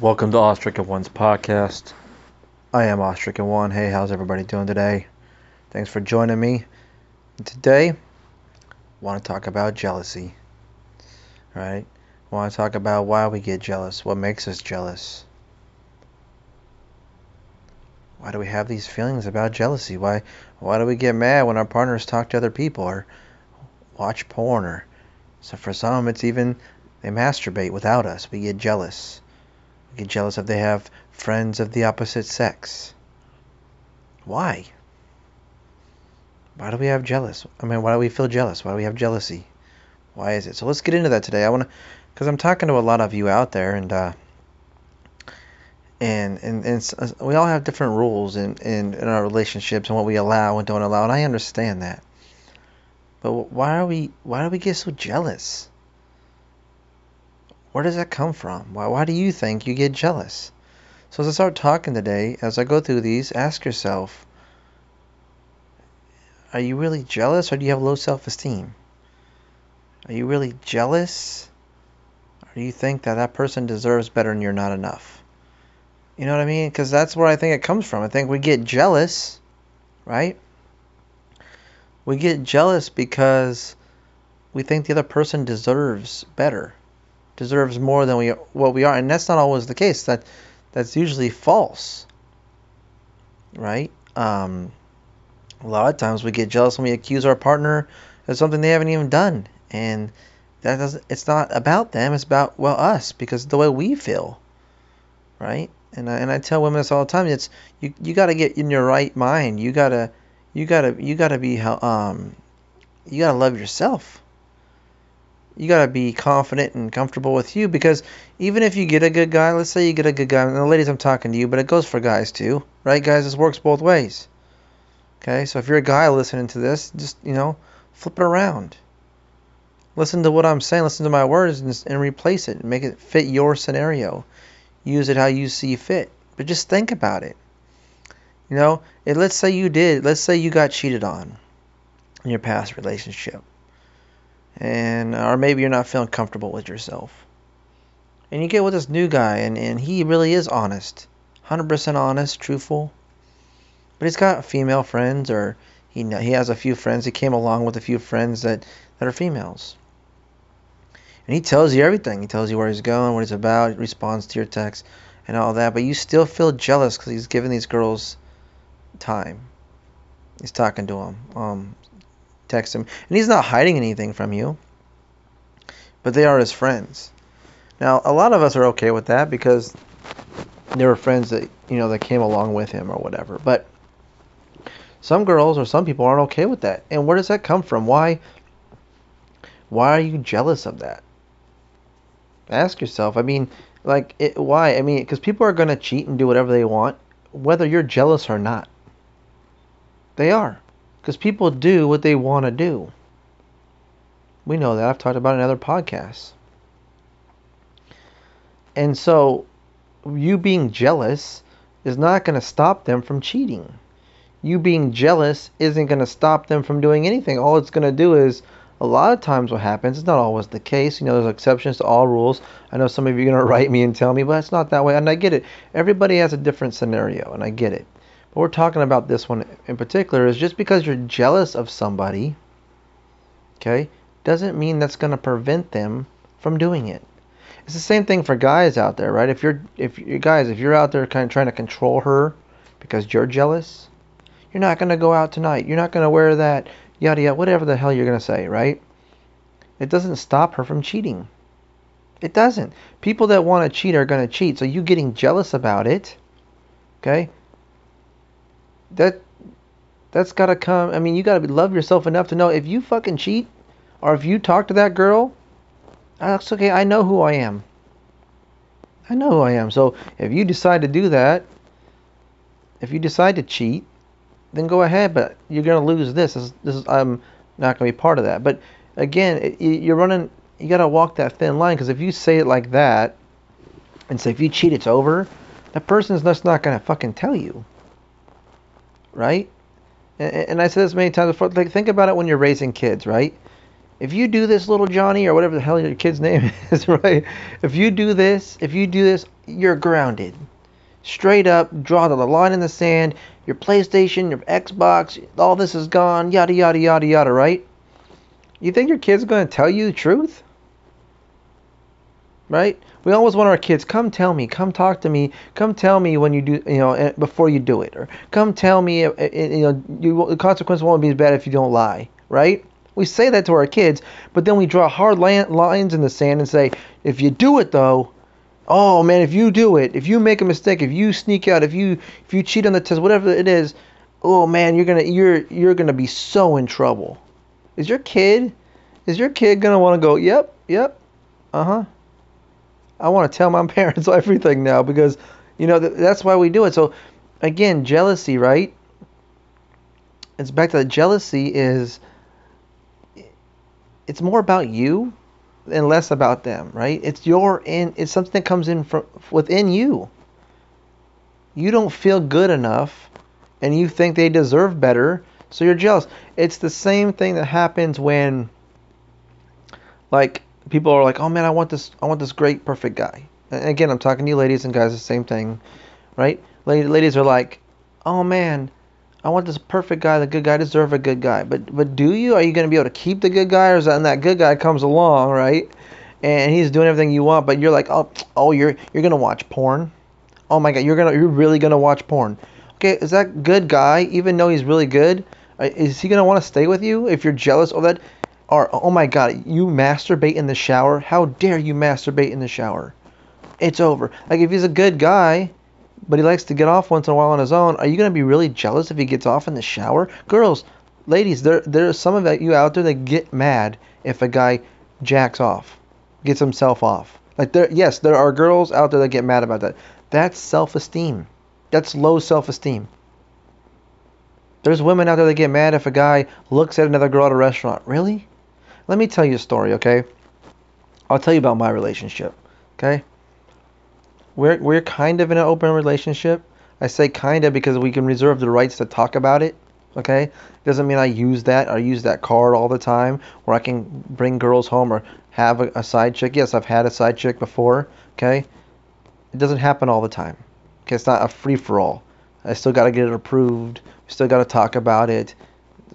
Welcome to Awestricken One's podcast. I am Awestricken One. Hey, how's everybody doing today? Thanks for joining me. Today, I want to talk about jealousy. Right? I want to talk about why we get jealous, what makes us jealous. Why do we have these feelings about jealousy? Why why do we get mad when our partners talk to other people or watch porn or so for some it's even they masturbate without us. We get jealous. Get jealous if they have friends of the opposite sex. Why? Why do we have jealous? I mean, why do we feel jealous? Why do we have jealousy? Why is it? So let's get into that today. I want to, because I'm talking to a lot of you out there, and uh, and and and uh, we all have different rules in, in in our relationships and what we allow and don't allow, and I understand that. But why are we? Why do we get so jealous? Where does that come from? Why, why do you think you get jealous? So as I start talking today, as I go through these, ask yourself, are you really jealous or do you have low self-esteem? Are you really jealous? Or do you think that that person deserves better and you're not enough? You know what I mean? Because that's where I think it comes from. I think we get jealous, right? We get jealous because we think the other person deserves better deserves more than we what we are, and that's not always the case. That that's usually false, right? Um, a lot of times we get jealous when we accuse our partner of something they haven't even done, and that doesn't. It's not about them. It's about well us because the way we feel, right? And I, and I tell women this all the time. It's you you got to get in your right mind. You gotta you gotta you gotta be um you gotta love yourself you got to be confident and comfortable with you because even if you get a good guy, let's say you get a good guy, and the ladies I'm talking to you, but it goes for guys too, right? Guys, this works both ways. Okay, so if you're a guy listening to this, just, you know, flip it around. Listen to what I'm saying, listen to my words, and, and replace it, and make it fit your scenario. Use it how you see fit. But just think about it. You know, it, let's say you did, let's say you got cheated on in your past relationship and or maybe you're not feeling comfortable with yourself. And you get with this new guy, and, and he really is honest, 100% honest, truthful. But he's got female friends, or he he has a few friends. He came along with a few friends that, that are females. And he tells you everything. He tells you where he's going, what he's about, he responds to your text, and all that. But you still feel jealous because he's giving these girls time. He's talking to them. Um, text him. And he's not hiding anything from you, but they are his friends. Now, a lot of us are okay with that because there were friends that, you know, that came along with him or whatever. But some girls or some people aren't okay with that. And where does that come from? Why why are you jealous of that? Ask yourself. I mean, like it, why? I mean, because people are going to cheat and do whatever they want, whether you're jealous or not. They are. Because people do what they want to do. We know that. I've talked about in other podcasts. And so, you being jealous is not going to stop them from cheating. You being jealous isn't going to stop them from doing anything. All it's going to do is, a lot of times, what happens, it's not always the case. You know, there's exceptions to all rules. I know some of you are going to write me and tell me, but it's not that way. And I get it. Everybody has a different scenario, and I get it. But we're talking about this one in particular is just because you're jealous of somebody, okay, doesn't mean that's going to prevent them from doing it. It's the same thing for guys out there, right? If you're if you guys, if you're out there kind of trying to control her because you're jealous, you're not going to go out tonight. You're not going to wear that yada yada whatever the hell you're going to say, right? It doesn't stop her from cheating. It doesn't. People that want to cheat are going to cheat. So you getting jealous about it, okay? That that's gotta come. I mean, you gotta love yourself enough to know if you fucking cheat, or if you talk to that girl, uh, that's okay. I know who I am. I know who I am. So if you decide to do that, if you decide to cheat, then go ahead. But you're gonna lose this. This is, this is I'm not gonna be part of that. But again, it, you're running. You gotta walk that thin line because if you say it like that, and say if you cheat, it's over. That person's just not gonna fucking tell you right? And, and I said this many times before. Like, think about it when you're raising kids, right? if you do this, little Johnny, or whatever the hell your kid's name is, right? If you do this, if you do this, you're grounded. Straight up, draw the line in the sand. Your PlayStation, your Xbox, all this is gone. Yada yada yada yada, right? You think your kid's going to tell you the truth? Right? We always want our kids, come tell me, come talk to me, come tell me when you do, you know, eh, before you do it, or come tell me, eh, eh, you know, you, the consequence won't be as bad if you don't lie, right? We say that to our kids, but then we draw hard lines in the sand and say, if you do it though, oh man, if you do it, if you make a mistake, if you sneak out, if you if you cheat on the test, whatever it is, oh man, you're gonna you're you're gonna be so in trouble. Is your kid is your kid gonna want to go? Yep, yep, uh huh. I want to tell my parents everything now because you know that's why we do it. So again, jealousy, right? It's back to the jealousy is it's more about you and less about them, right? It's your in it's something that comes in from within you. You don't feel good enough and you think they deserve better, so you're jealous. It's the same thing that happens when like people are like, "Oh man, I want this I want this great perfect guy." And again, I'm talking to you ladies and guys, the same thing, right? Ladies are like, "Oh man, I want this perfect guy. The good guy deserve a good guy. But but do you? Are you going to be able to keep the good guy, or is that, and that good guy comes along, right? And he's doing everything you want, but you're like, oh, oh, you're you're gonna watch porn. Oh my God, you're gonna you're really gonna watch porn. Okay, is that good guy, even though he's really good, uh, is he gonna want to stay with you if you're jealous of that? Or oh my God, you masturbate in the shower? How dare you masturbate in the shower? It's over. Like if he's a good guy, but he likes to get off once in a while on his own. Are you going to be really jealous if he gets off in the shower? Girls, ladies, there there are some of you out there that get mad if a guy jacks off, gets himself off. Like there, yes, there are girls out there that get mad about that. That's self-esteem. That's low self-esteem. There's women out there that get mad if a guy looks at another girl at a restaurant. Really? Let me tell you a story, okay? I'll tell you about my relationship, okay? we're we're kind of in an open relationship. I say kind of because we can reserve the rights to talk about it. Okay, doesn't mean I use that. I use that card all the time, where I can bring girls home or have a, a side chick. Yes, I've had a side chick before. Okay, it doesn't happen all the time. Okay, it's not a free for all. I still got to get it approved. We still got to talk about it.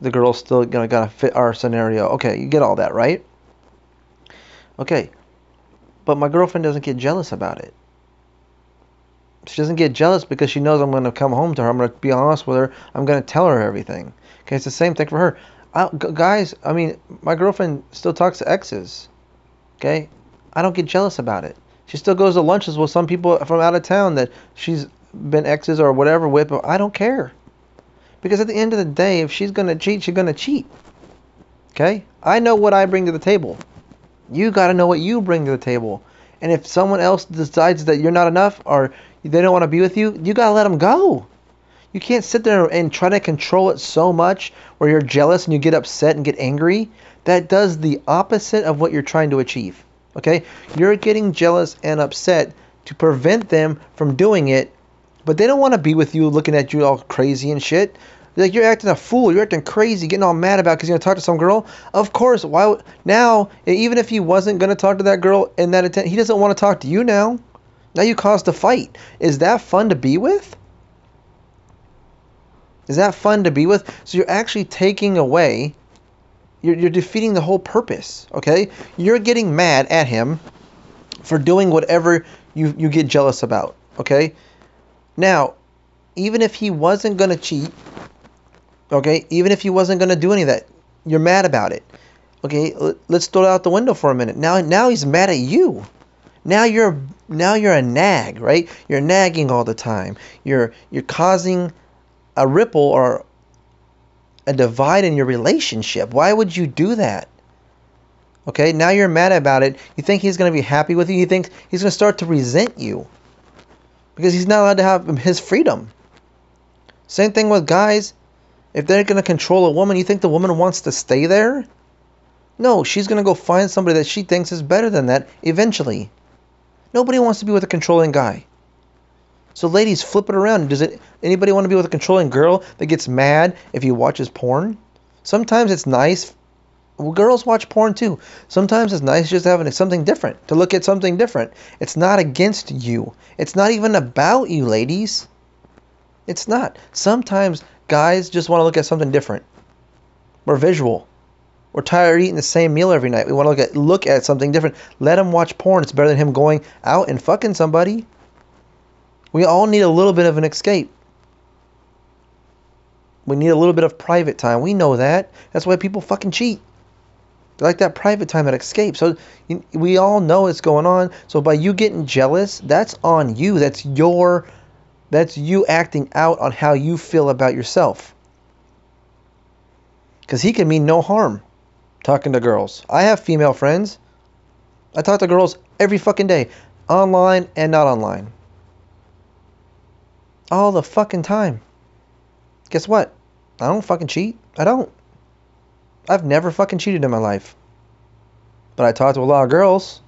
The girl's still gonna gotta fit our scenario. Okay, you get all that, right? Okay, but my girlfriend doesn't get jealous about it she doesn't get jealous because she knows I'm to come home to her. I'm to be honest with her. I'm to tell her everything. Okay, it's the same thing for her. I, guys, I mean, my girlfriend still talks to exes. Okay, I don't get jealous about it. She still goes to lunches with some people from out of town that she's been exes or whatever with, but I don't care. Because at the end of the day, if she's going to cheat, she's going to cheat. Okay? I know what I bring to the table. You got to know what you bring to the table. And if someone else decides that you're not enough or they don't want to be with you, you gotta let them go. You can't sit there and try to control it so much where you're jealous and you get upset and get angry. That does the opposite of what you're trying to achieve. Okay? You're getting jealous and upset to prevent them from doing it, but they don't want to be with you looking at you all crazy and shit. Like you're acting a fool, you're acting crazy, getting all mad about because you're gonna talk to some girl. Of course, why now? Even if he wasn't gonna talk to that girl in that attempt, he doesn't want to talk to you now. Now you caused a fight. Is that fun to be with? Is that fun to be with? So you're actually taking away, you're, you're defeating the whole purpose, okay? You're getting mad at him for doing whatever you, you get jealous about, okay? Now, even if he wasn't going to cheat, okay, even if he wasn't going to do any of that, you're mad about it. Okay, let's throw it out the window for a minute. Now, now he's mad at you. Now you're now you're a nag, right? You're nagging all the time. You're you're causing a ripple or a divide in your relationship. Why would you do that? Okay, now you're mad about it. You think he's going to be happy with you. You think he's going to start to resent you because he's not allowed to have his freedom. Same thing with guys. If they're going to control a woman, you think the woman wants to stay there? No, she's going to go find somebody that she thinks is better than that eventually. Nobody wants to be with a controlling guy. So ladies, flip it around. Does it anybody want to be with a controlling girl that gets mad if he watches porn? Sometimes it's nice girls watch porn too. Sometimes it's nice just having something different, to look at something different. It's not against you. It's not even about you, ladies. It's not. Sometimes guys just want to look at something different. We're visual. We're tired of eating the same meal every night. We want to look at look at something different. Let him watch porn. It's better than him going out and fucking somebody. We all need a little bit of an escape. We need a little bit of private time. We know that. That's why people fucking cheat. Like that private time, that escape. So we all know what's going on. So by you getting jealous, that's on you. That's your, that's you acting out on how you feel about yourself. Because he can mean no harm talking to girls. I have female friends. I talk to girls every fucking day, online and not online. All the fucking time. Guess what? I don't fucking cheat. I don't. I've never fucking cheated in my life. But I talk to a lot of girls.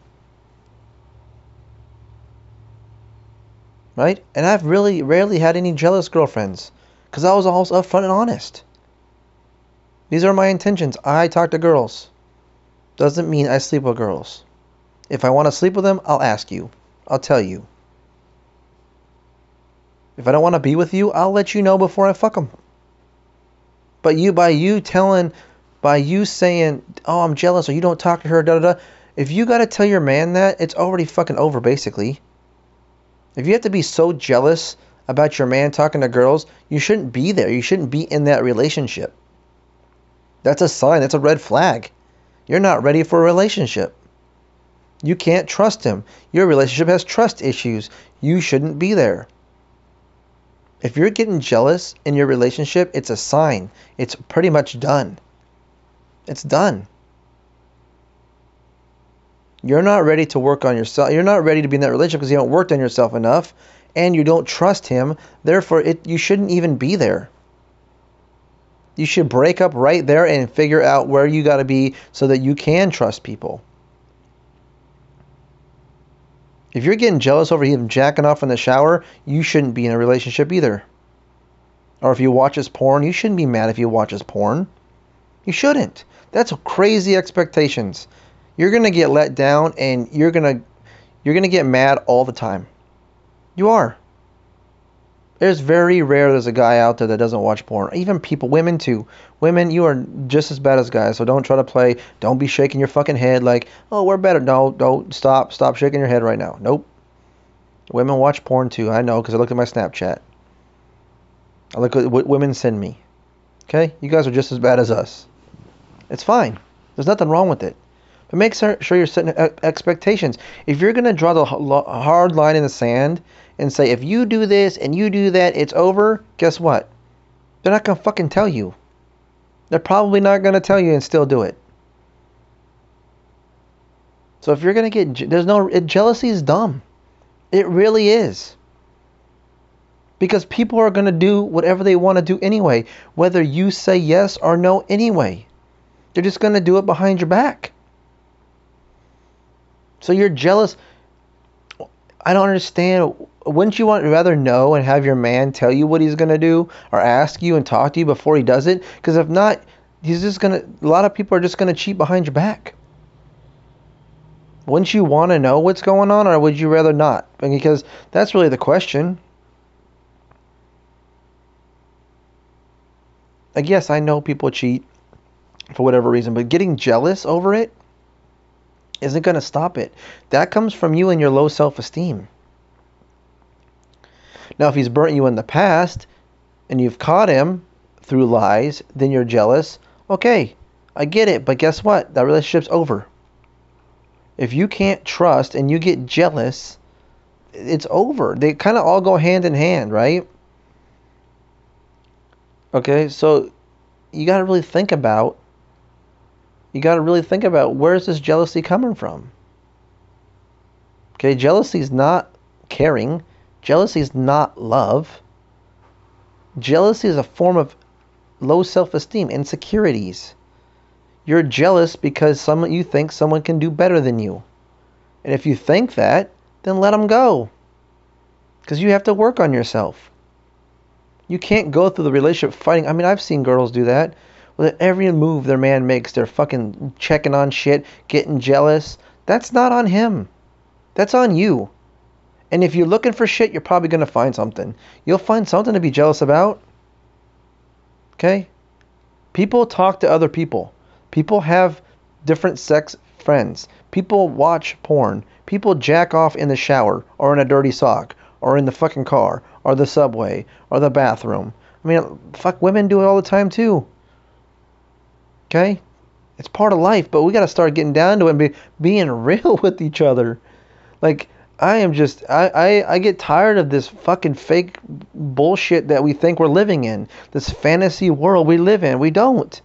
Right? And I've really rarely had any jealous girlfriends. Because I was always upfront and honest. These are my intentions. I talk to girls. Doesn't mean I sleep with girls. If I want to sleep with them, I'll ask you. I'll tell you. If I don't want to be with you, I'll let you know before I fuck them. But you, by you telling, by you saying, oh, I'm jealous, or you don't talk to her, da da da. If you got to tell your man that, it's already fucking over, basically. If you have to be so jealous about your man talking to girls, you shouldn't be there. You shouldn't be in that relationship. That's a sign, that's a red flag. You're not ready for a relationship. You can't trust him. Your relationship has trust issues. You shouldn't be there. If you're getting jealous in your relationship, it's a sign. It's pretty much done. It's done. You're not ready to work on yourself. You're not ready to be in that relationship because you haven't worked on yourself enough and you don't trust him. Therefore, it you shouldn't even be there. You should break up right there and figure out where you got to be so that you can trust people. If you're getting jealous over him jacking off in the shower, you shouldn't be in a relationship either. Or if he watches porn, you shouldn't be mad if he watches porn. You shouldn't. That's crazy expectations. You're going to get let down and you're going to you're going to get mad all the time. You are. There's very rare there's a guy out there that doesn't watch porn. Even people, women too. Women, you are just as bad as guys. So don't try to play. Don't be shaking your fucking head like, oh, we're better. No, don't stop. Stop shaking your head right now. Nope. Women watch porn too. I know because I look at my Snapchat. I look at what women send me. Okay, you guys are just as bad as us. It's fine. There's nothing wrong with it. But make sure you're setting expectations. If you're going to draw the hard line in the sand and say, if you do this and you do that, it's over, guess what? They're not going to fucking tell you. They're probably not going to tell you and still do it. So if you're going to get, there's no, jealousy is dumb. It really is. Because people are going to do whatever they want to do anyway, whether you say yes or no anyway. They're just going to do it behind your back. So you're jealous. I don't understand wouldn't you want rather know and have your man tell you what he's going to do or ask you and talk to you before he does it? Because if not, he's just going to, a lot of people are just going to cheat behind your back. Wouldn't you want to know what's going on or would you rather not? Because that's really the question. I guess I know people cheat for whatever reason, but getting jealous over it isn't going to stop it. That comes from you and your low self esteem. Now, if he's burnt you in the past and you've caught him through lies, then you're jealous. Okay, I get it, but guess what? That relationship's over. If you can't trust and you get jealous, it's over. They kind of all go hand in hand, right? Okay, so you got to really think about you got to really think about where's this jealousy coming from? Okay, jealousy is not caring. Jealousy is not love. Jealousy is a form of low self-esteem, insecurities. You're jealous because someone you think someone can do better than you. And if you think that, then let them go. Cuz you have to work on yourself. You can't go through the relationship fighting. I mean, I've seen girls do that. With every move their man makes, they're fucking checking on shit, getting jealous. That's not on him. That's on you. And if you're looking for shit, you're probably going to find something. You'll find something to be jealous about. Okay? People talk to other people. People have different sex friends. People watch porn. People jack off in the shower or in a dirty sock or in the fucking car or the subway or the bathroom. I mean, fuck, women do it all the time too. Okay? It's part of life, but we got to start getting down to it and be, being real with each other. Like, I am just, I, I, I get tired of this fucking fake bullshit that we think we're living in. This fantasy world we live in. We don't.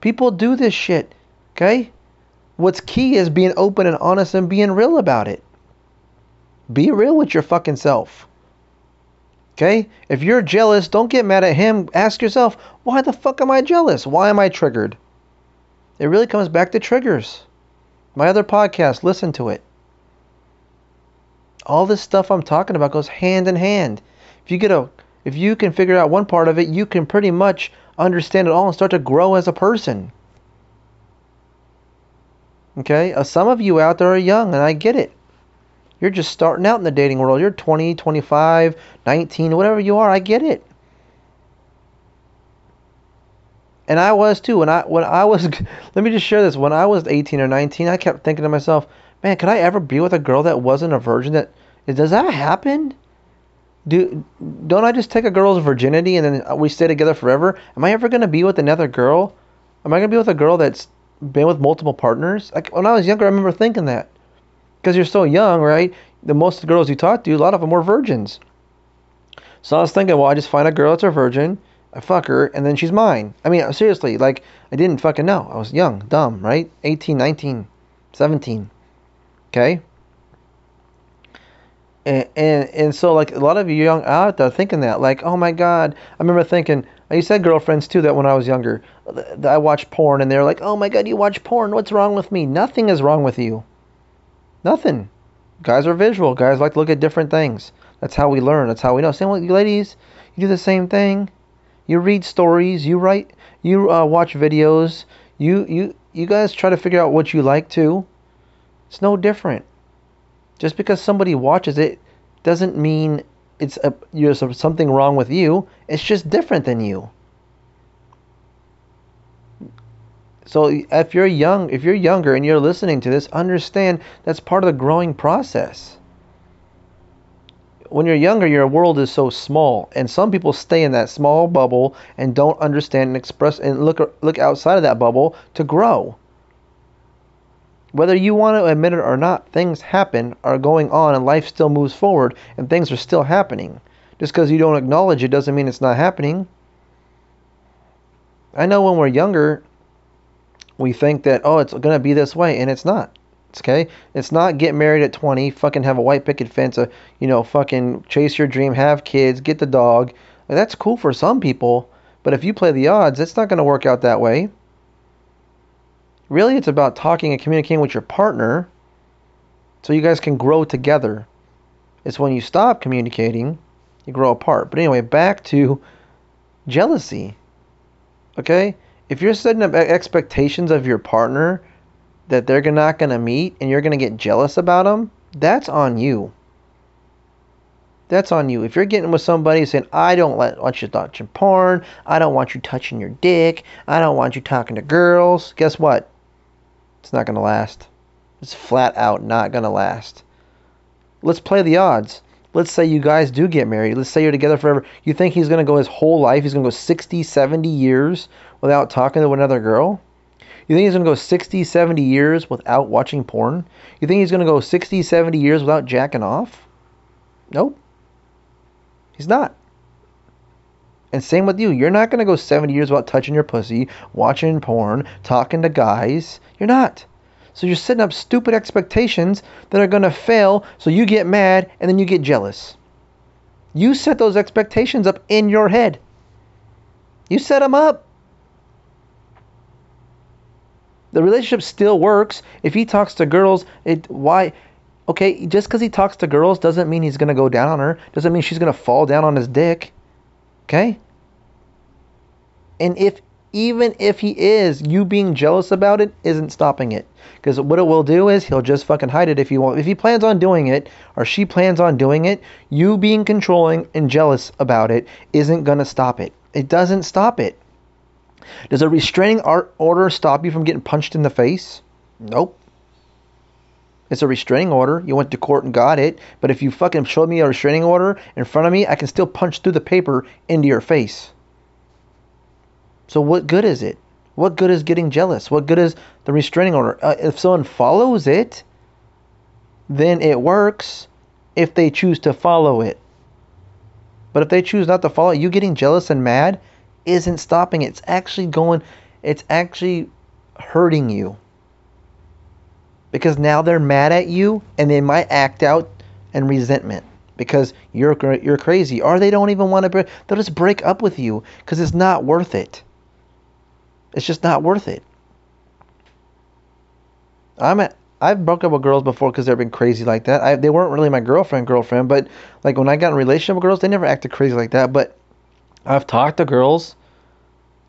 People do this shit. Okay? What's key is being open and honest and being real about it. Be real with your fucking self. Okay? If you're jealous, don't get mad at him. Ask yourself, why the fuck am I jealous? Why am I triggered? It really comes back to triggers. My other podcast, listen to it. All this stuff I'm talking about goes hand in hand. If you get a if you can figure out one part of it, you can pretty much understand it all and start to grow as a person. Okay? Uh, some of you out there are young, and I get it. You're just starting out in the dating world. You're 20, 25, 19, whatever you are. I get it. And I was too. When I when I was, let me just share this. When I was 18 or 19, I kept thinking to myself, man, could I ever be with a girl that wasn't a virgin? That does that happen? Do don't I just take a girl's virginity and then we stay together forever? Am I ever gonna be with another girl? Am I gonna be with a girl that's been with multiple partners? Like when I was younger, I remember thinking that. Because you're so young, right? The most girls you talk to, a lot of them were virgins. So I was thinking, well, I just find a girl that's a virgin, I fuck her, and then she's mine. I mean, seriously, like, I didn't fucking know. I was young, dumb, right? 18, 19, 17. Okay? And, and, and so, like, a lot of you young out there thinking that, like, oh my God. I remember thinking, I used to have girlfriends too that when I was younger, I watched porn and they're like, oh my God, you watch porn. What's wrong with me? Nothing is wrong with you. Nothing. Guys are visual. Guys like to look at different things. That's how we learn. That's how we know. Same with you ladies. You do the same thing. You read stories. You write. You uh, watch videos. You you you guys try to figure out what you like too. It's no different. Just because somebody watches it doesn't mean it's a, there's something wrong with you. It's just different than you. So if you're young, if you're younger and you're listening to this, understand that's part of the growing process. When you're younger, your world is so small, and some people stay in that small bubble and don't understand and express and look look outside of that bubble to grow. Whether you want to admit it or not, things happen, are going on, and life still moves forward, and things are still happening. Just because you don't acknowledge it doesn't mean it's not happening. I know when we're younger, we think that oh it's gonna be this way and it's not okay? It's not get married at 20 fucking have a white picket fence uh, you know fucking chase your dream have kids get the dog. Like, that's cool for some people but if you play the odds it's not going to work out that way. Really it's about talking and communicating with your partner so you guys can grow together. It's when you stop communicating you grow apart. But anyway back to jealousy okay? If you're setting up expectations of your partner that they're not going to meet and you're going to get jealous about them, that's on you. That's on you. If you're getting with somebody saying, I don't let, want you touching porn, I don't want you touching your dick, I don't want you talking to girls, guess what? It's not going to last. It's flat out not going to last. Let's play the odds. Let's say you guys do get married. Let's say you're together forever. You think he's going to go his whole life? He's going to go 60, 70 years without talking to another girl? You think he's going to go 60, 70 years without watching porn? You think he's going to go 60, 70 years without jacking off? Nope. He's not. And same with you. You're not going to go 70 years without touching your pussy, watching porn, talking to guys. You're not. So you're setting up stupid expectations that are going to fail, so you get mad and then you get jealous. You set those expectations up in your head. You set them up. The relationship still works. If he talks to girls, it why okay, just because he talks to girls doesn't mean he's gonna go down on her. Doesn't mean she's gonna fall down on his dick. Okay? And if even if he is, you being jealous about it isn't stopping it. Because what it will do is he'll just fucking hide it if he want. If he plans on doing it, or she plans on doing it, you being controlling and jealous about it isn't gonna stop it. It doesn't stop it. Does a restraining order stop you from getting punched in the face? Nope. It's a restraining order. You went to court and got it. But if you fucking showed me a restraining order in front of me, I can still punch through the paper into your face. So what good is it? What good is getting jealous? What good is the restraining order? Uh, if someone follows it, then it works if they choose to follow it. But if they choose not to follow it, you getting jealous and mad isn't stopping. It's actually going, it's actually hurting you. Because now they're mad at you and they might act out in resentment because you're you're crazy. Or they don't even want to they'll just break up with you because it's not worth it. It's just not worth it. I'm a, i've broke up with girls before because they've been crazy like that. I, they weren't really my girlfriend girlfriend but like when i got in a relationship with girls they never acted crazy like that but i've talked to girls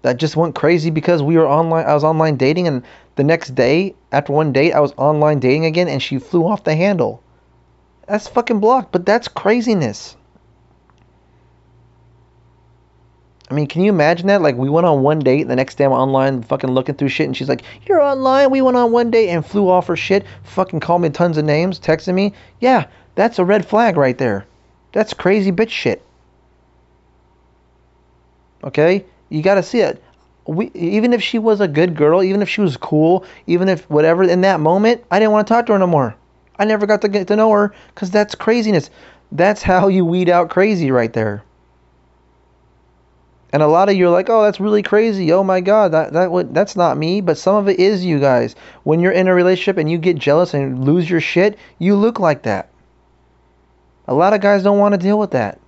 that just went crazy because we were online I was online dating and the next day after one date I was online dating again and she flew off the handle. That's fucking blocked, but that's craziness. I mean, can you imagine that? Like, we went on one date, the next day I'm online fucking looking through shit, and she's like, You're online, we went on one date, and flew off her shit, fucking called me tons of names, texting me. Yeah, that's a red flag right there. That's crazy bitch shit. Okay? You got to see it. We, even if she was a good girl, even if she was cool, even if whatever, in that moment, I didn't want to talk to her no more. I never got to get to know her because that's craziness. That's how you weed out crazy right there. And a lot of you are like, oh, that's really crazy. Oh my God, that that would that's not me. But some of it is you guys. When you're in a relationship and you get jealous and lose your shit, you look like that. A lot of guys don't want to deal with that.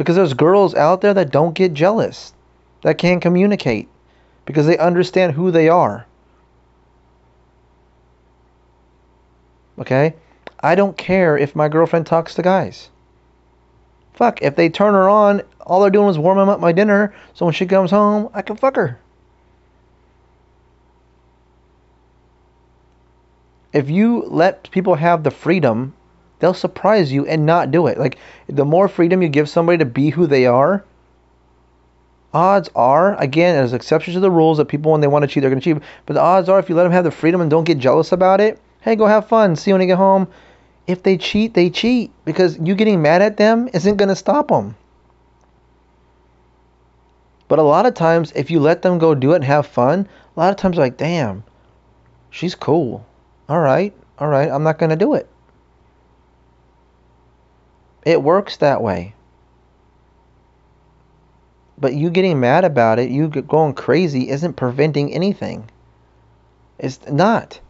Because there's girls out there that don't get jealous, that can't communicate, because they understand who they are. Okay? I don't care if my girlfriend talks to guys. Fuck, if they turn her on, all they're doing is warming up my dinner, so when she comes home, I can fuck her. If you let people have the freedom they'll surprise you and not do it. Like the more freedom you give somebody to be who they are, odds are, again, as exceptions to the rules that people when they want to cheat, they're going to cheat. But the odds are, if you let them have the freedom and don't get jealous about it, hey, go have fun. See you when you get home. If they cheat, they cheat because you getting mad at them isn't going to stop them. But a lot of times, if you let them go do it and have fun, a lot of times, like, damn, she's cool. All right, all right, I'm not going to do it. It works that way. But you getting mad about it, you going crazy, isn't preventing anything. It's not.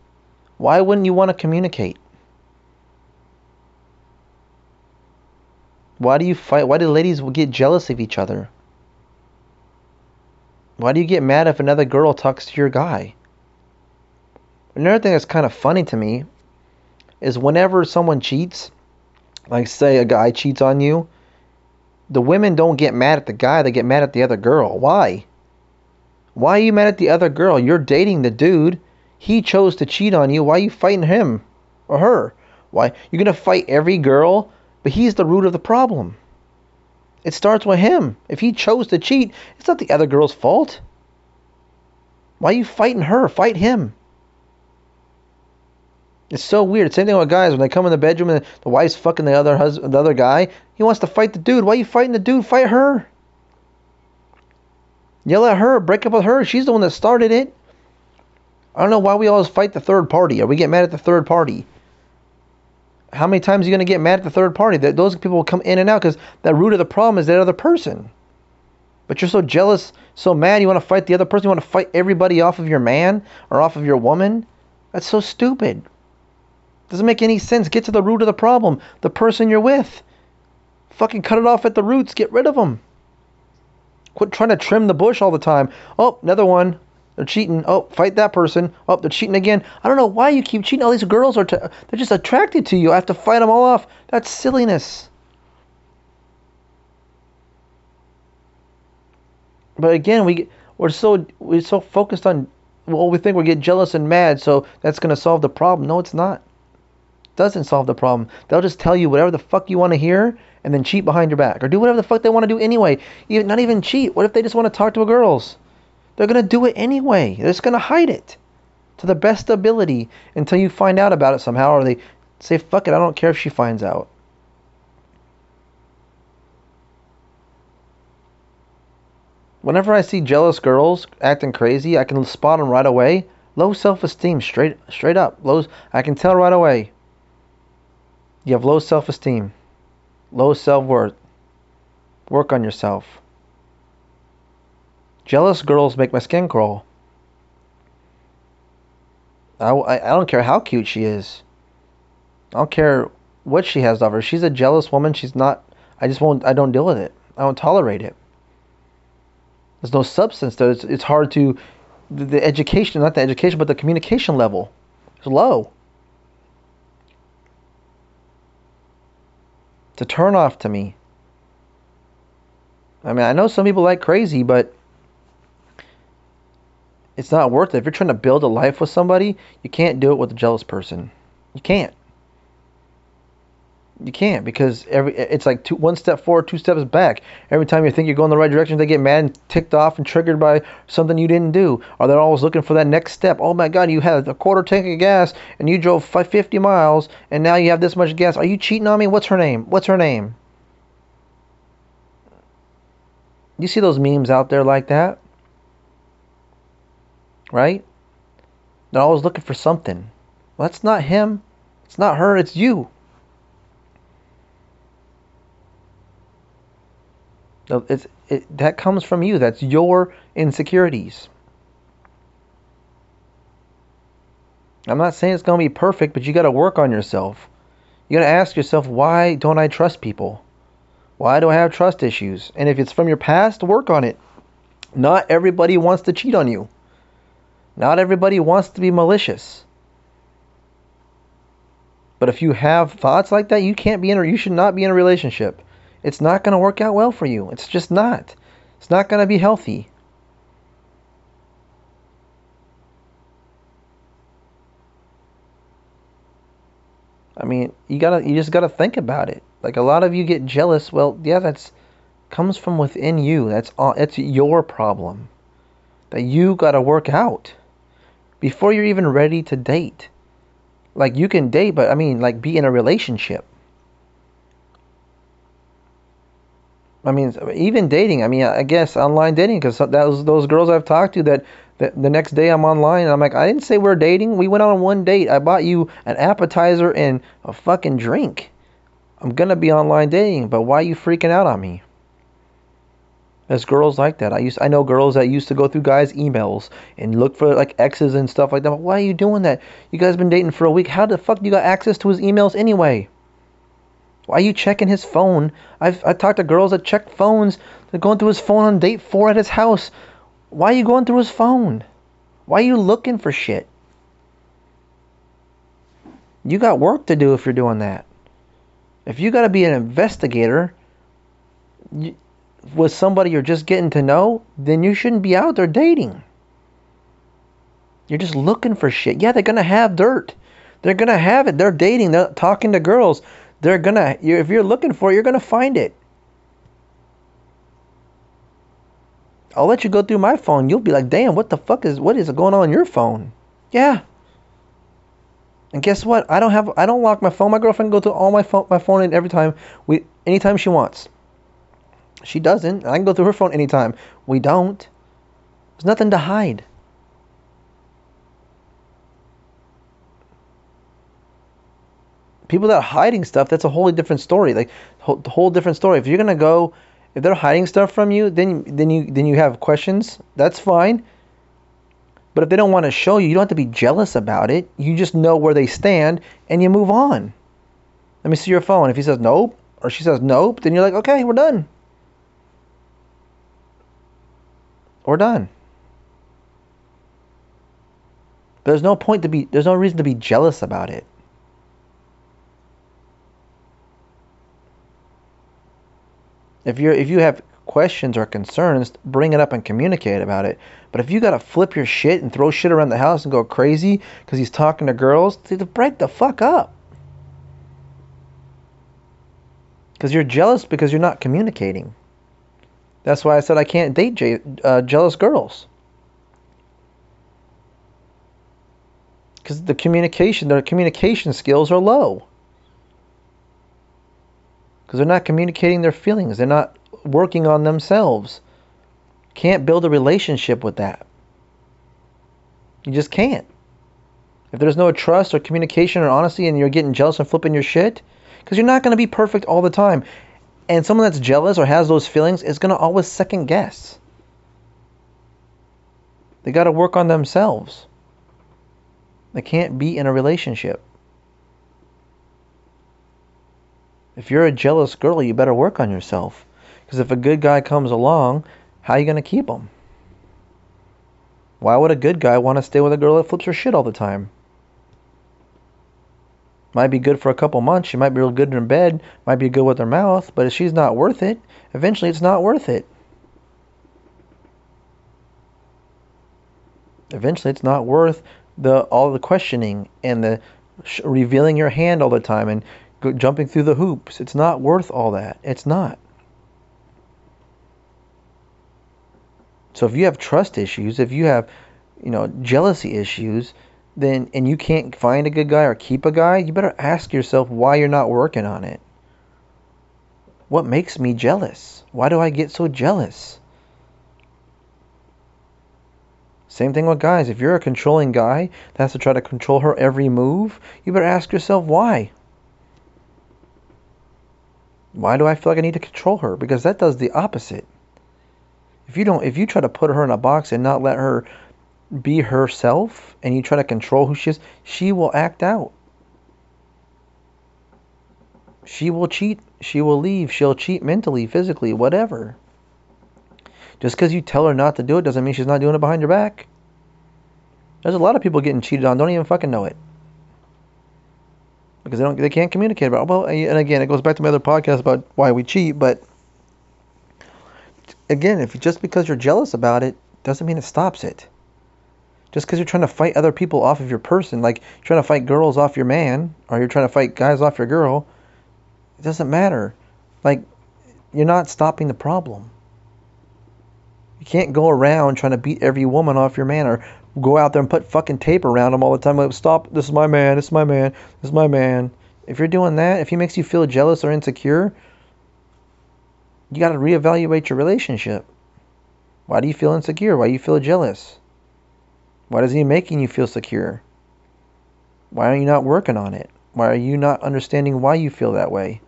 Why wouldn't you want to communicate? Why do you fight? Why do ladies get jealous of each other? Why do you get mad if another girl talks to your guy? Another thing that's kind of funny to me is whenever someone cheats, like say a guy cheats on you, the women don't get mad at the guy, they get mad at the other girl. Why? Why are you mad at the other girl? You're dating the dude. He chose to cheat on you. Why are you fighting him or her? Why? You're going to fight every girl, but he's the root of the problem. It starts with him. If he chose to cheat, it's not the other girl's fault. Why are you fighting her? Fight him. It's so weird. Same thing with guys when they come in the bedroom and the wife's fucking the other husband, the other guy. He wants to fight the dude. Why are you fighting the dude? Fight her. Yell at her. Break up with her. She's the one that started it. I don't know why we always fight the third party or we get mad at the third party. How many times are you going to get mad at the third party? That those people will come in and out because the root of the problem is that other person. But you're so jealous, so mad, you want to fight the other person. You want to fight everybody off of your man or off of your woman. That's so stupid. Doesn't make any sense. Get to the root of the problem. The person you're with. Fucking cut it off at the roots. Get rid of them. Quit trying to trim the bush all the time. Oh, another one. They're cheating. Oh, fight that person. Oh, they're cheating again. I don't know why you keep cheating. All these girls are, t- they're just attracted to you. I have to fight them all off. That's silliness. But again, we we're so we're so focused on well, we think we get jealous and mad, so that's gonna solve the problem. No, it's not. Doesn't solve the problem. They'll just tell you whatever the fuck you want to hear, and then cheat behind your back, or do whatever the fuck they want to do anyway. Even not even cheat. What if they just want to talk to girls? They're gonna do it anyway. They're just gonna hide it to the best ability until you find out about it somehow, or they say, fuck it, I don't care if she finds out. Whenever I see jealous girls acting crazy, I can spot them right away. Low self-esteem, straight straight up. Low, I can tell right away. You have low self-esteem, low self-worth. Work on yourself. Jealous girls make my skin crawl. I, I, don't care how cute she is. I don't care what she has to offer. She's a jealous woman. She's not. I just won't. I don't deal with it. I don't tolerate it. There's no substance there. It's, it's hard to. The, the education, not the education, but the communication level is low. It's a turn off to me. I mean, I know some people like crazy, but it's not worth it. If you're trying to build a life with somebody, you can't do it with a jealous person. You can't. You can't because every it's like two, one step forward, two steps back. Every time you think you're going the right direction, they get mad and ticked off and triggered by something you didn't do. Or they're always looking for that next step. Oh my God, you had a quarter tank of gas and you drove 50 miles and now you have this much gas. Are you cheating on me? What's her name? What's her name? You see those memes out there like that? Right? They're always looking for something. Well, that's not him. It's not her. It's you. It's, it, that comes from you. That's your insecurities. I'm not saying it's going to be perfect, but you got to work on yourself. You got to ask yourself, why don't I trust people? Why do I have trust issues? And if it's from your past, work on it. Not everybody wants to cheat on you. Not everybody wants to be malicious. But if you have thoughts like that, you can't be in you should not be in a relationship it's not going to work out well for you. It's just not. It's not going to be healthy. I mean, you gotta, you just gotta think about it. Like a lot of you get jealous. Well, yeah, that's comes from within you. That's all. It's your problem that you gotta work out before you're even ready to date. Like you can date, but I mean, like be in a relationship. I mean, even dating. I mean, I guess online dating because those those girls I've talked to that, the next day I'm online and I'm like, I didn't say we're dating. We went on one date. I bought you an appetizer and a fucking drink. I'm gonna be online dating, but why are you freaking out on me? There's girls like that. I used I know girls that used to go through guys' emails and look for like exes and stuff like that. Why are you doing that? You guys been dating for a week. How the fuck do you got access to his emails anyway? Why are you checking his phone? I've I talked to girls that check phones. They're going through his phone on date four at his house. Why are you going through his phone? Why are you looking for shit? You got work to do if you're doing that. If you got to be an investigator with somebody you're just getting to know, then you shouldn't be out there dating. You're just looking for shit. Yeah, they're going to have dirt. They're going to have it. They're dating. They're talking to girls. They're gonna if you're looking for it, you're gonna find it. I'll let you go through my phone. You'll be like, damn, what the fuck is what is going on on your phone? Yeah. And guess what? I don't have I don't lock my phone. My girlfriend go through all my phone my phone and every time we anytime she wants. She doesn't. I can go through her phone anytime. We don't. There's nothing to hide. People that are hiding stuff, that's a wholly different story. Like whole, whole different story. If you're gonna go, if they're hiding stuff from you, then then you then you have questions. That's fine. But if they don't want to show you, you don't have to be jealous about it. You just know where they stand and you move on. Let me see your phone. If he says nope or she says nope, then you're like, okay, we're done. We're done. There's no point to be. There's no reason to be jealous about it. If you're if you have questions or concerns, bring it up and communicate about it. But if you gotta flip your shit and throw shit around the house and go crazy because he's talking to girls, dude, break the fuck up. Because you're jealous because you're not communicating. That's why I said I can't date uh, jealous girls. Because the communication, their communication skills are low. Because they're not communicating their feelings. They're not working on themselves. Can't build a relationship with that. You just can't. If there's no trust or communication or honesty and you're getting jealous and flipping your shit, because you're not going to be perfect all the time. And someone that's jealous or has those feelings is going to always second guess. They got to work on themselves. They can't be in a relationship. If you're a jealous girl, you better work on yourself. Because if a good guy comes along, how are you going to keep him? Why would a good guy want to stay with a girl that flips her shit all the time? Might be good for a couple months. She might be real good in bed. Might be good with her mouth. But if she's not worth it, eventually it's not worth it. Eventually it's not worth the all the questioning and the revealing your hand all the time and jumping through the hoops. It's not worth all that. It's not. So if you have trust issues, if you have, you know, jealousy issues, then and you can't find a good guy or keep a guy, you better ask yourself why you're not working on it. What makes me jealous? Why do I get so jealous? Same thing with guys. If you're a controlling guy that has to try to control her every move, you better ask yourself why. Why do I feel like I need to control her? Because that does the opposite. If you don't if you try to put her in a box and not let her be herself and you try to control who she is, she will act out. She will cheat, she will leave, she'll cheat mentally, physically, whatever. Just because you tell her not to do it doesn't mean she's not doing it behind your back. There's a lot of people getting cheated on, don't even fucking know it. Because they don't they can't communicate about it. well and again it goes back to my other podcast about why we cheat, but again, if just because you're jealous about it doesn't mean it stops it. Just because you're trying to fight other people off of your person, like trying to fight girls off your man, or you're trying to fight guys off your girl, it doesn't matter. Like, you're not stopping the problem. You can't go around trying to beat every woman off your man or go out there and put fucking tape around him all the time. Like, stop, this is my man, this is my man, this is my man. If you're doing that, if he makes you feel jealous or insecure, you got to reevaluate your relationship. Why do you feel insecure? Why do you feel jealous? Why is he making you feel secure? Why are you not working on it? Why are you not understanding why you feel that way?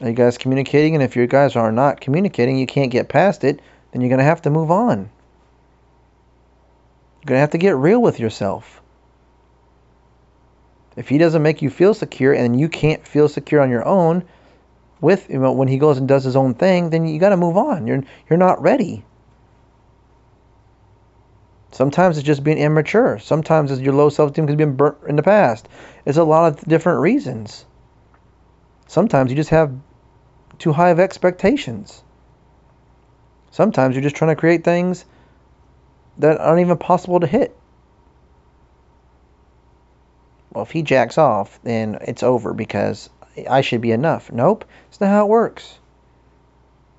Are you guys communicating? And if you guys are not communicating, you can't get past it, then you're going to have to move on. You're going to have to get real with yourself. If he doesn't make you feel secure and you can't feel secure on your own with you know, when he goes and does his own thing, then you got to move on. You're you're not ready. Sometimes it's just being immature. Sometimes it's your low self-esteem because been burnt in the past. It's a lot of different reasons. Sometimes you just have too high of expectations. Sometimes you're just trying to create things that aren't even possible to hit. Well, if he jacks off, then it's over because I should be enough. Nope, it's not how it works.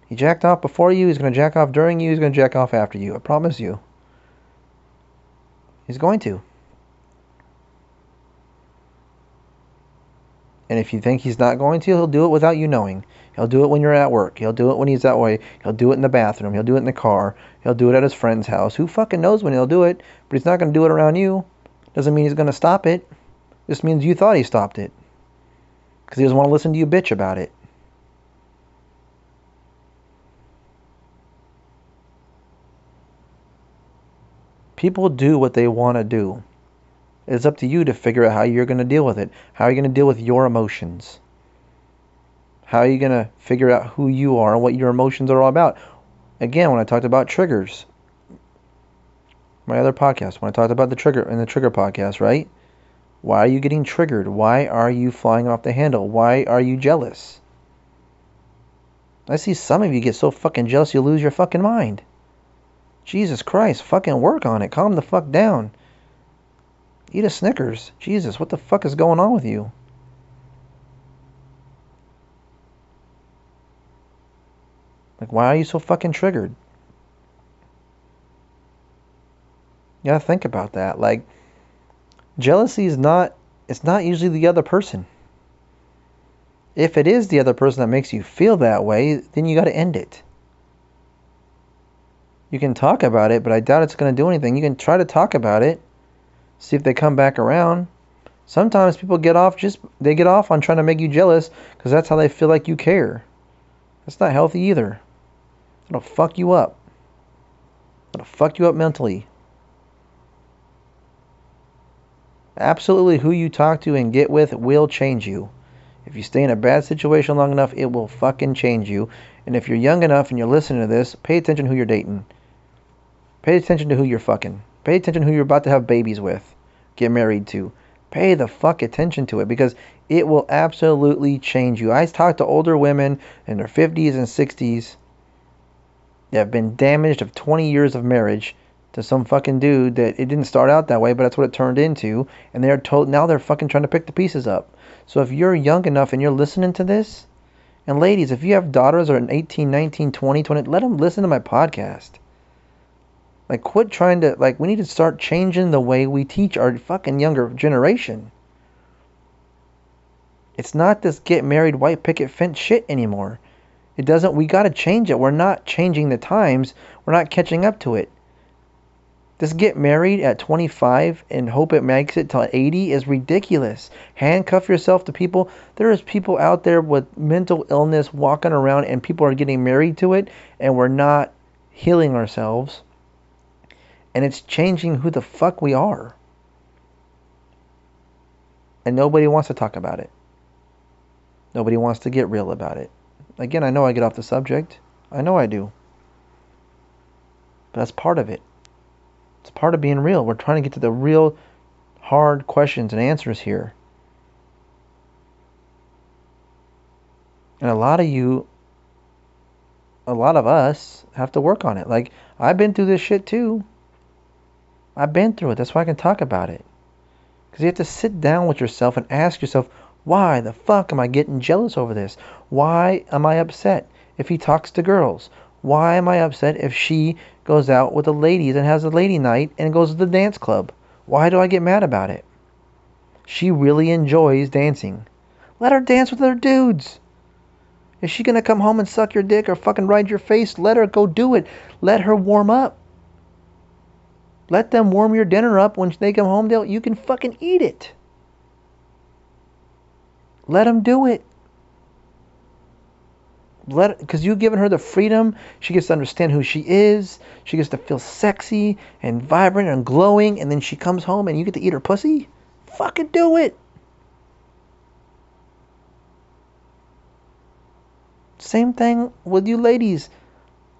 He jacked off before you, he's going to jack off during you, he's going to jack off after you. I promise you. He's going to. And if you think he's not going to, he'll do it without you knowing. He'll do it when you're at work. He'll do it when he's that way. He'll do it in the bathroom. He'll do it in the car. He'll do it at his friend's house. Who fucking knows when he'll do it? But he's not going to do it around you. Doesn't mean he's going to stop it. Just means you thought he stopped it. Because he doesn't want to listen to you bitch about it. People do what they want to do. It's up to you to figure out how you're going to deal with it. How are you going to deal with your emotions? How are you going to figure out who you are and what your emotions are all about? Again, when I talked about triggers, my other podcast, when I talked about the trigger in the trigger podcast, right? Why are you getting triggered? Why are you flying off the handle? Why are you jealous? I see some of you get so fucking jealous you lose your fucking mind. Jesus Christ, fucking work on it. Calm the fuck down. Eat a Snickers. Jesus, what the fuck is going on with you? Like, why are you so fucking triggered? You gotta think about that. Like, jealousy is not, it's not usually the other person. If it is the other person that makes you feel that way, then you gotta end it. You can talk about it, but I doubt it's gonna do anything. You can try to talk about it, see if they come back around. Sometimes people get off just, they get off on trying to make you jealous because that's how they feel like you care. That's not healthy either. It'll fuck you up. It'll fuck you up mentally. Absolutely, who you talk to and get with will change you. If you stay in a bad situation long enough, it will fucking change you. And if you're young enough and you're listening to this, pay attention who you're dating. Pay attention to who you're fucking. Pay attention who you're about to have babies with, get married to. Pay the fuck attention to it because it will absolutely change you. I talk to older women in their 50s and 60s that have been damaged of 20 years of marriage to some fucking dude that it didn't start out that way, but that's what it turned into. And they're told now they're fucking trying to pick the pieces up. So if you're young enough and you're listening to this, and ladies, if you have daughters or an 18, 19, 20, 20, let them listen to my podcast. Like, quit trying to, like, we need to start changing the way we teach our fucking younger generation. It's not this get married white picket fence shit anymore. It doesn't, we gotta change it. We're not changing the times. We're not catching up to it. This get married at 25 and hope it makes it till 80 is ridiculous. Handcuff yourself to people. There is people out there with mental illness walking around and people are getting married to it and we're not healing ourselves. And it's changing who the fuck we are. And nobody wants to talk about it. Nobody wants to get real about it. Again, I know I get off the subject. I know I do. But that's part of it. It's part of being real. We're trying to get to the real hard questions and answers here. And a lot of you, a lot of us have to work on it. Like, I've been through this shit too. I've been through it. That's why I can talk about it. Because you have to sit down with yourself and ask yourself, why the fuck am I getting jealous over this? Why am I upset if he talks to girls? Why am I upset if she goes out with the ladies and has a lady night and goes to the dance club? Why do I get mad about it? She really enjoys dancing. Let her dance with other dudes. Is she gonna come home and suck your dick or fucking ride your face? Let her go do it. Let her warm up. Let them warm your dinner up when they come home. They'll you can fucking eat it. Let them do it. Let because you've given her the freedom. She gets to understand who she is. She gets to feel sexy and vibrant and glowing. And then she comes home and you get to eat her pussy. Fucking do it. Same thing with you ladies.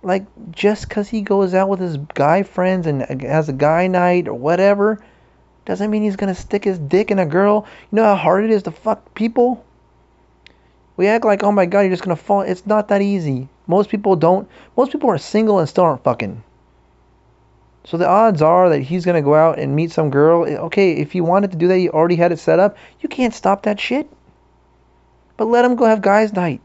Like, just because he goes out with his guy friends and uh, has a guy night or whatever, doesn't mean he's gonna stick his dick in a girl. You know how hard it is to fuck people? We act like, oh my god, you're just gonna fall. It's not that easy. Most people don't. Most people are single and still aren't fucking. So the odds are that he's gonna go out and meet some girl. Okay, if he wanted to do that, he already had it set up. You can't stop that shit. But let him go have guys' night.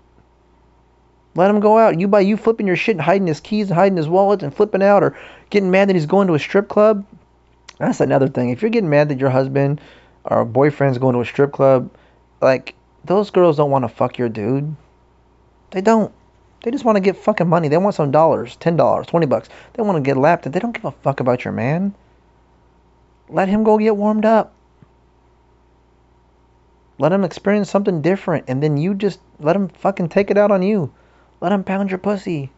Let him go out. You by you flipping your shit and hiding his keys and hiding his wallet and flipping out or getting mad that he's going to a strip club. That's another thing. If you're getting mad that your husband or boyfriend's going to a strip club, like those girls don't want to fuck your dude. They don't. They just want to get fucking money. They want some dollars, ten dollars, twenty bucks. They want to get lapped. They don't give a fuck about your man. Let him go get warmed up. Let him experience something different, and then you just let him fucking take it out on you. Let him pound your pussy.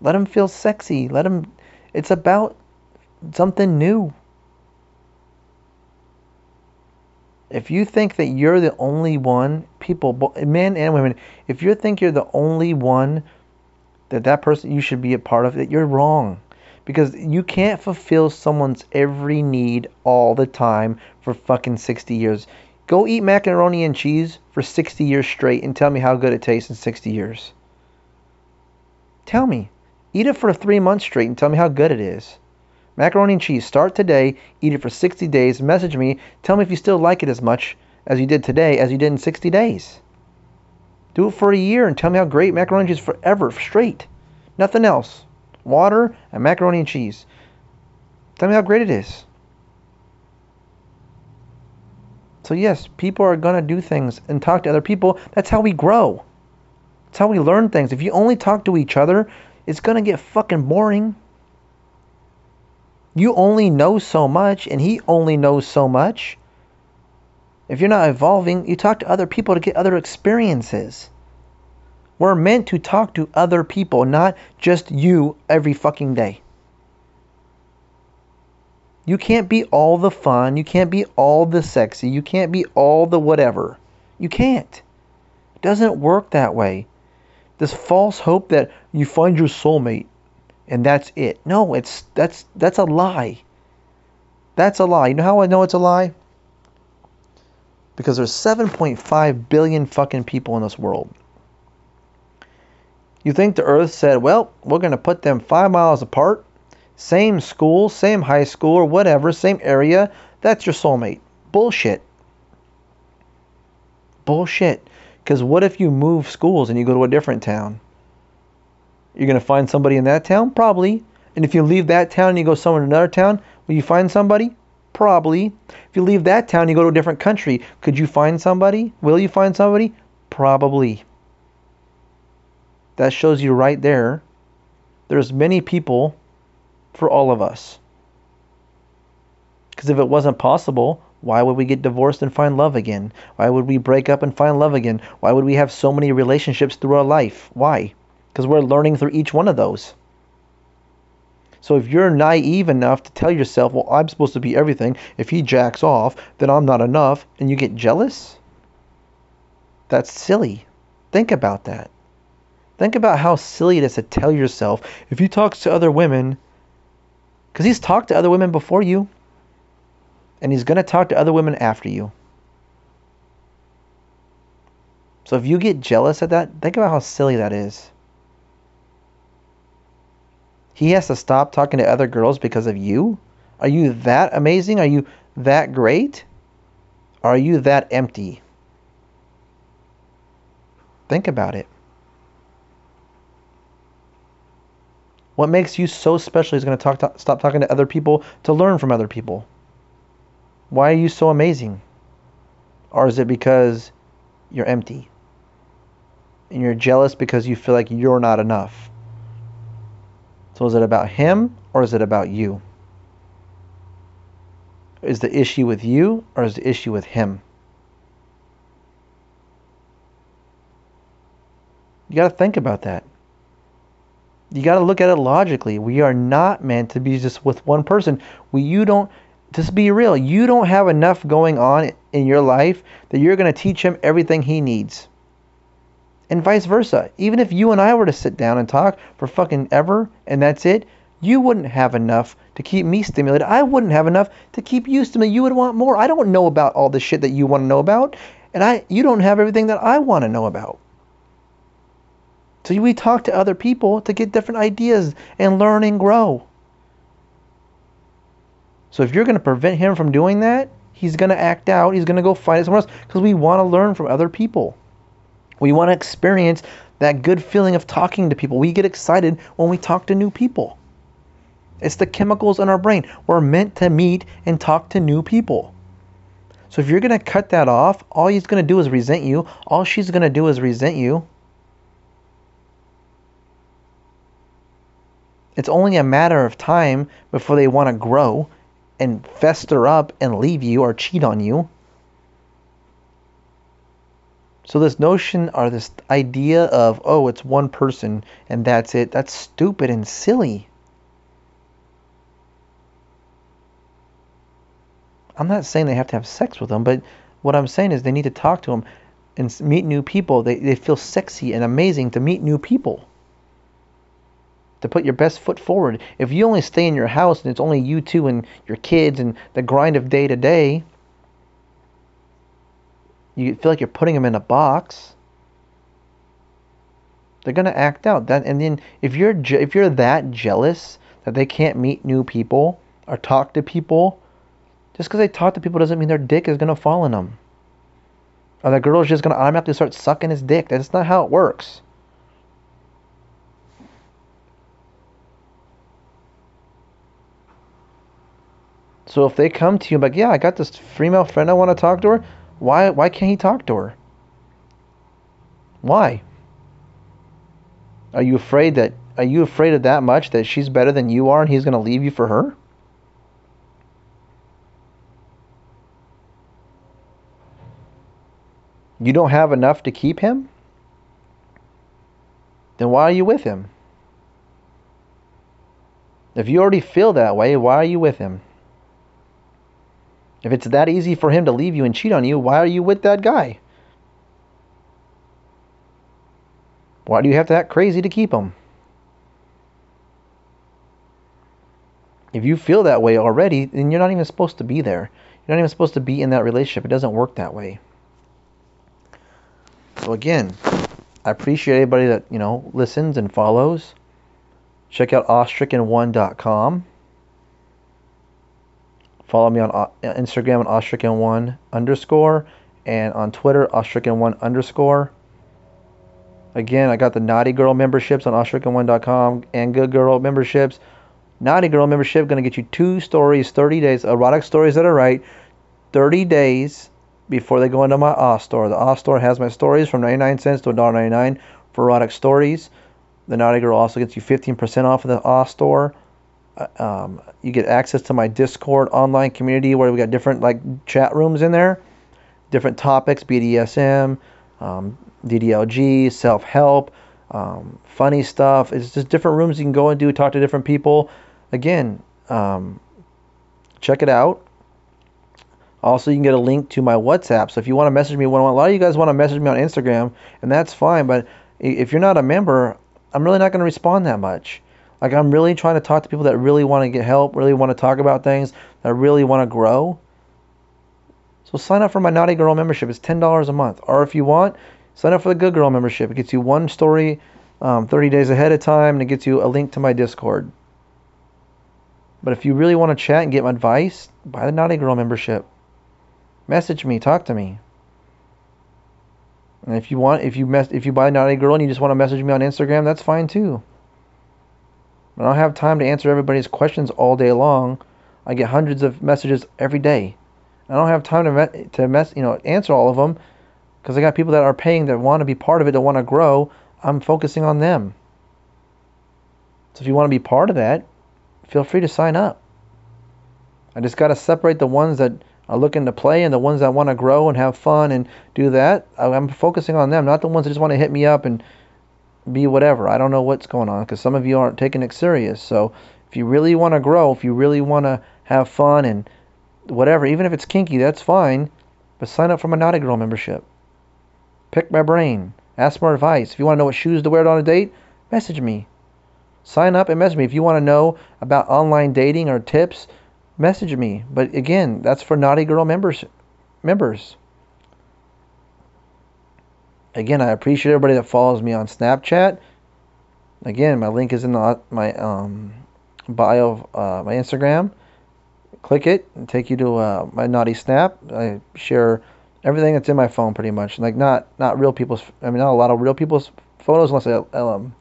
Let him feel sexy. Let him. It's about something new. If you think that you're the only one, people, men and women, if you think you're the only one that that person you should be a part of it, you're wrong. Because you can't fulfill someone's every need all the time for fucking 60 years. Go eat macaroni and cheese for 60 years straight and tell me how good it tastes in 60 years. Tell me. Eat it for three months straight and tell me how good it is. Macaroni and cheese. Start today. Eat it for 60 days. Message me. Tell me if you still like it as much as you did today as you did in 60 days. Do it for a year and tell me how great macaroni and cheese is forever, straight. Nothing else. Water and macaroni and cheese. Tell me how great it is. So, yes, people are going to do things and talk to other people. That's how we grow. That's how we learn things. If you only talk to each other, it's going to get fucking boring. You only know so much, and he only knows so much. If you're not evolving, you talk to other people to get other experiences. We're meant to talk to other people, not just you every fucking day. You can't be all the fun. You can't be all the sexy. You can't be all the whatever. You can't. It doesn't work that way. This false hope that you find your soulmate and that's it. No, it's that's that's a lie. That's a lie. You know how I know it's a lie? Because there's 7.5 billion fucking people in this world. You think the earth said, "Well, we're going to put them 5 miles apart same school, same high school, or whatever, same area. That's your soulmate. Bullshit. Bullshit. Because what if you move schools and you go to a different town? You're going to find somebody in that town? Probably. And if you leave that town and you go somewhere in another town, will you find somebody? Probably. If you leave that town and you go to a different country, could you find somebody? Will you find somebody? Probably. That shows you right there. There's many people for all of us. Because if it wasn't possible, why would we get divorced and find love again? Why would we break up and find love again? Why would we have so many relationships through our life? Why? Because we're learning through each one of those. So if you're naive enough to tell yourself, well, I'm supposed to be everything, if he jacks off, then I'm not enough, and you get jealous, that's silly. Think about that. Think about how silly it is to tell yourself, if he talks to other women, because he's talked to other women before you. And he's going to talk to other women after you. So if you get jealous at that, think about how silly that is. He has to stop talking to other girls because of you? Are you that amazing? Are you that great? Are you that empty? Think about it. What makes you so special is going to talk to, stop talking to other people to learn from other people. Why are you so amazing? Or is it because you're empty? And you're jealous because you feel like you're not enough? So is it about him or is it about you? Is the issue with you or is the issue with him? You got to think about that you got to look at it logically. We are not meant to be just with one person. We you don't just be real. You don't have enough going on in your life that you're going to teach him everything he needs. And vice versa. Even if you and I were to sit down and talk for fucking ever and that's it, you wouldn't have enough to keep me stimulated. I wouldn't have enough to keep you stimulated. You would want more. I don't know about all the shit that you want to know about, and I you don't have everything that I want to know about. So we talk to other people to get different ideas and learn and grow. So if you're going to prevent him from doing that, he's going to act out. He's going to go find someone else because we want to learn from other people. We want to experience that good feeling of talking to people. We get excited when we talk to new people. It's the chemicals in our brain. We're meant to meet and talk to new people. So if you're going to cut that off, all he's going to do is resent you. All she's going to do is resent you. It's only a matter of time before they want to grow and fester up and leave you or cheat on you. So this notion or this idea of oh it's one person and that's it that's stupid and silly. I'm not saying they have to have sex with them, but what I'm saying is they need to talk to them and meet new people. They they feel sexy and amazing to meet new people to put your best foot forward. If you only stay in your house and it's only you two and your kids and the grind of day to day, You feel like you're putting them in a box. They're gonna act out that, and then if you're je- if you're that jealous that they can't meet new people or talk to people, just because they talk to people doesn't mean their dick is gonna fall in them. Or that girl's just gonna automatically start sucking his dick. That's not how it works. So if they come to you like, yeah, I got this female friend I want to talk to her, why why can't he talk to her? Why? Are you afraid that are you afraid of that much that she's better than you are and he's going to leave you for her? You don't have enough to keep him? Then why are you with him? If you already feel that way, why are you with him? If it's that easy for him to leave you and cheat on you, why are you with that guy? Why do you have to act crazy to keep him? If you feel that way already, then you're not even supposed to be there. You're not even supposed to be in that relationship. It doesn't work that way. So again, I appreciate everybody that, you know, listens and follows. Check out awestricken1.com. Follow me on uh, Instagram at awestricken1 underscore and on Twitter awestricken1 underscore. Again, I got the Naughty Girl memberships on awestricken1.com and Good Girl memberships. Naughty Girl membership going to get you two stories, 30 days, erotic stories that are right, 30 days before they go into my Awe store. The Awe store has my stories from 99 cents to $1.99 for erotic stories. The Naughty Girl also gets you 15% off of the Awe store. Uh, um, you get access to my Discord online community where we got different like chat rooms in there, different topics, BDSM, um, DDLG, self help, um, funny stuff. It's just different rooms you can go and do, talk to different people. Again, um, check it out. Also, you can get a link to my WhatsApp. So if you want to message me one, a lot of you guys want to message me on Instagram, and that's fine. But if you're not a member, I'm really not going to respond that much. Like I'm really trying to talk to people that really want to get help, really want to talk about things, that really want to grow. So sign up for my Naughty Girl membership. It's ten dollars a month. Or if you want, sign up for the Good Girl membership. It gets you one story um, 30 days ahead of time, and it gets you a link to my Discord. But if you really want to chat and get my advice, buy the Naughty Girl membership. Message me, talk to me. And if you want, if you mess, if you buy Naughty Girl and you just want to message me on Instagram, that's fine too. I don't have time to answer everybody's questions all day long. I get hundreds of messages every day. I don't have time to me- to mess, you know, answer all of them because I got people that are paying that want to be part of it, that want to grow. I'm focusing on them. So if you want to be part of that, feel free to sign up. I just got to separate the ones that are looking to play and the ones that want to grow and have fun and do that. I'm focusing on them, not the ones that just want to hit me up and be whatever. I don't know what's going on because some of you aren't taking it serious. So if you really want to grow, if you really want to have fun and whatever, even if it's kinky, that's fine. But sign up for my Naughty Girl membership. Pick my brain. Ask for advice. If you want to know what shoes to wear on a date, message me. Sign up and message me. If you want to know about online dating or tips, message me. But again, that's for Naughty Girl members. Members. Again, I appreciate everybody that follows me on Snapchat. Again, my link is in the, my um, bio uh, my Instagram. Click it and take you to uh, my Naughty Snap. I share everything that's in my phone pretty much. Like not not real people's. I mean, not a lot of real people's photos unless they um,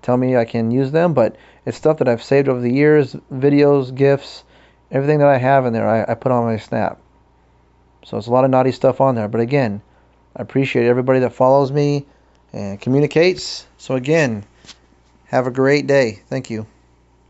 tell me I can use them. But it's stuff that I've saved over the years, videos, gifs, everything that I have in there. I, I put on my Snap. So it's a lot of naughty stuff on there. But again I appreciate everybody that follows me and communicates. So, again, have a great day. Thank you.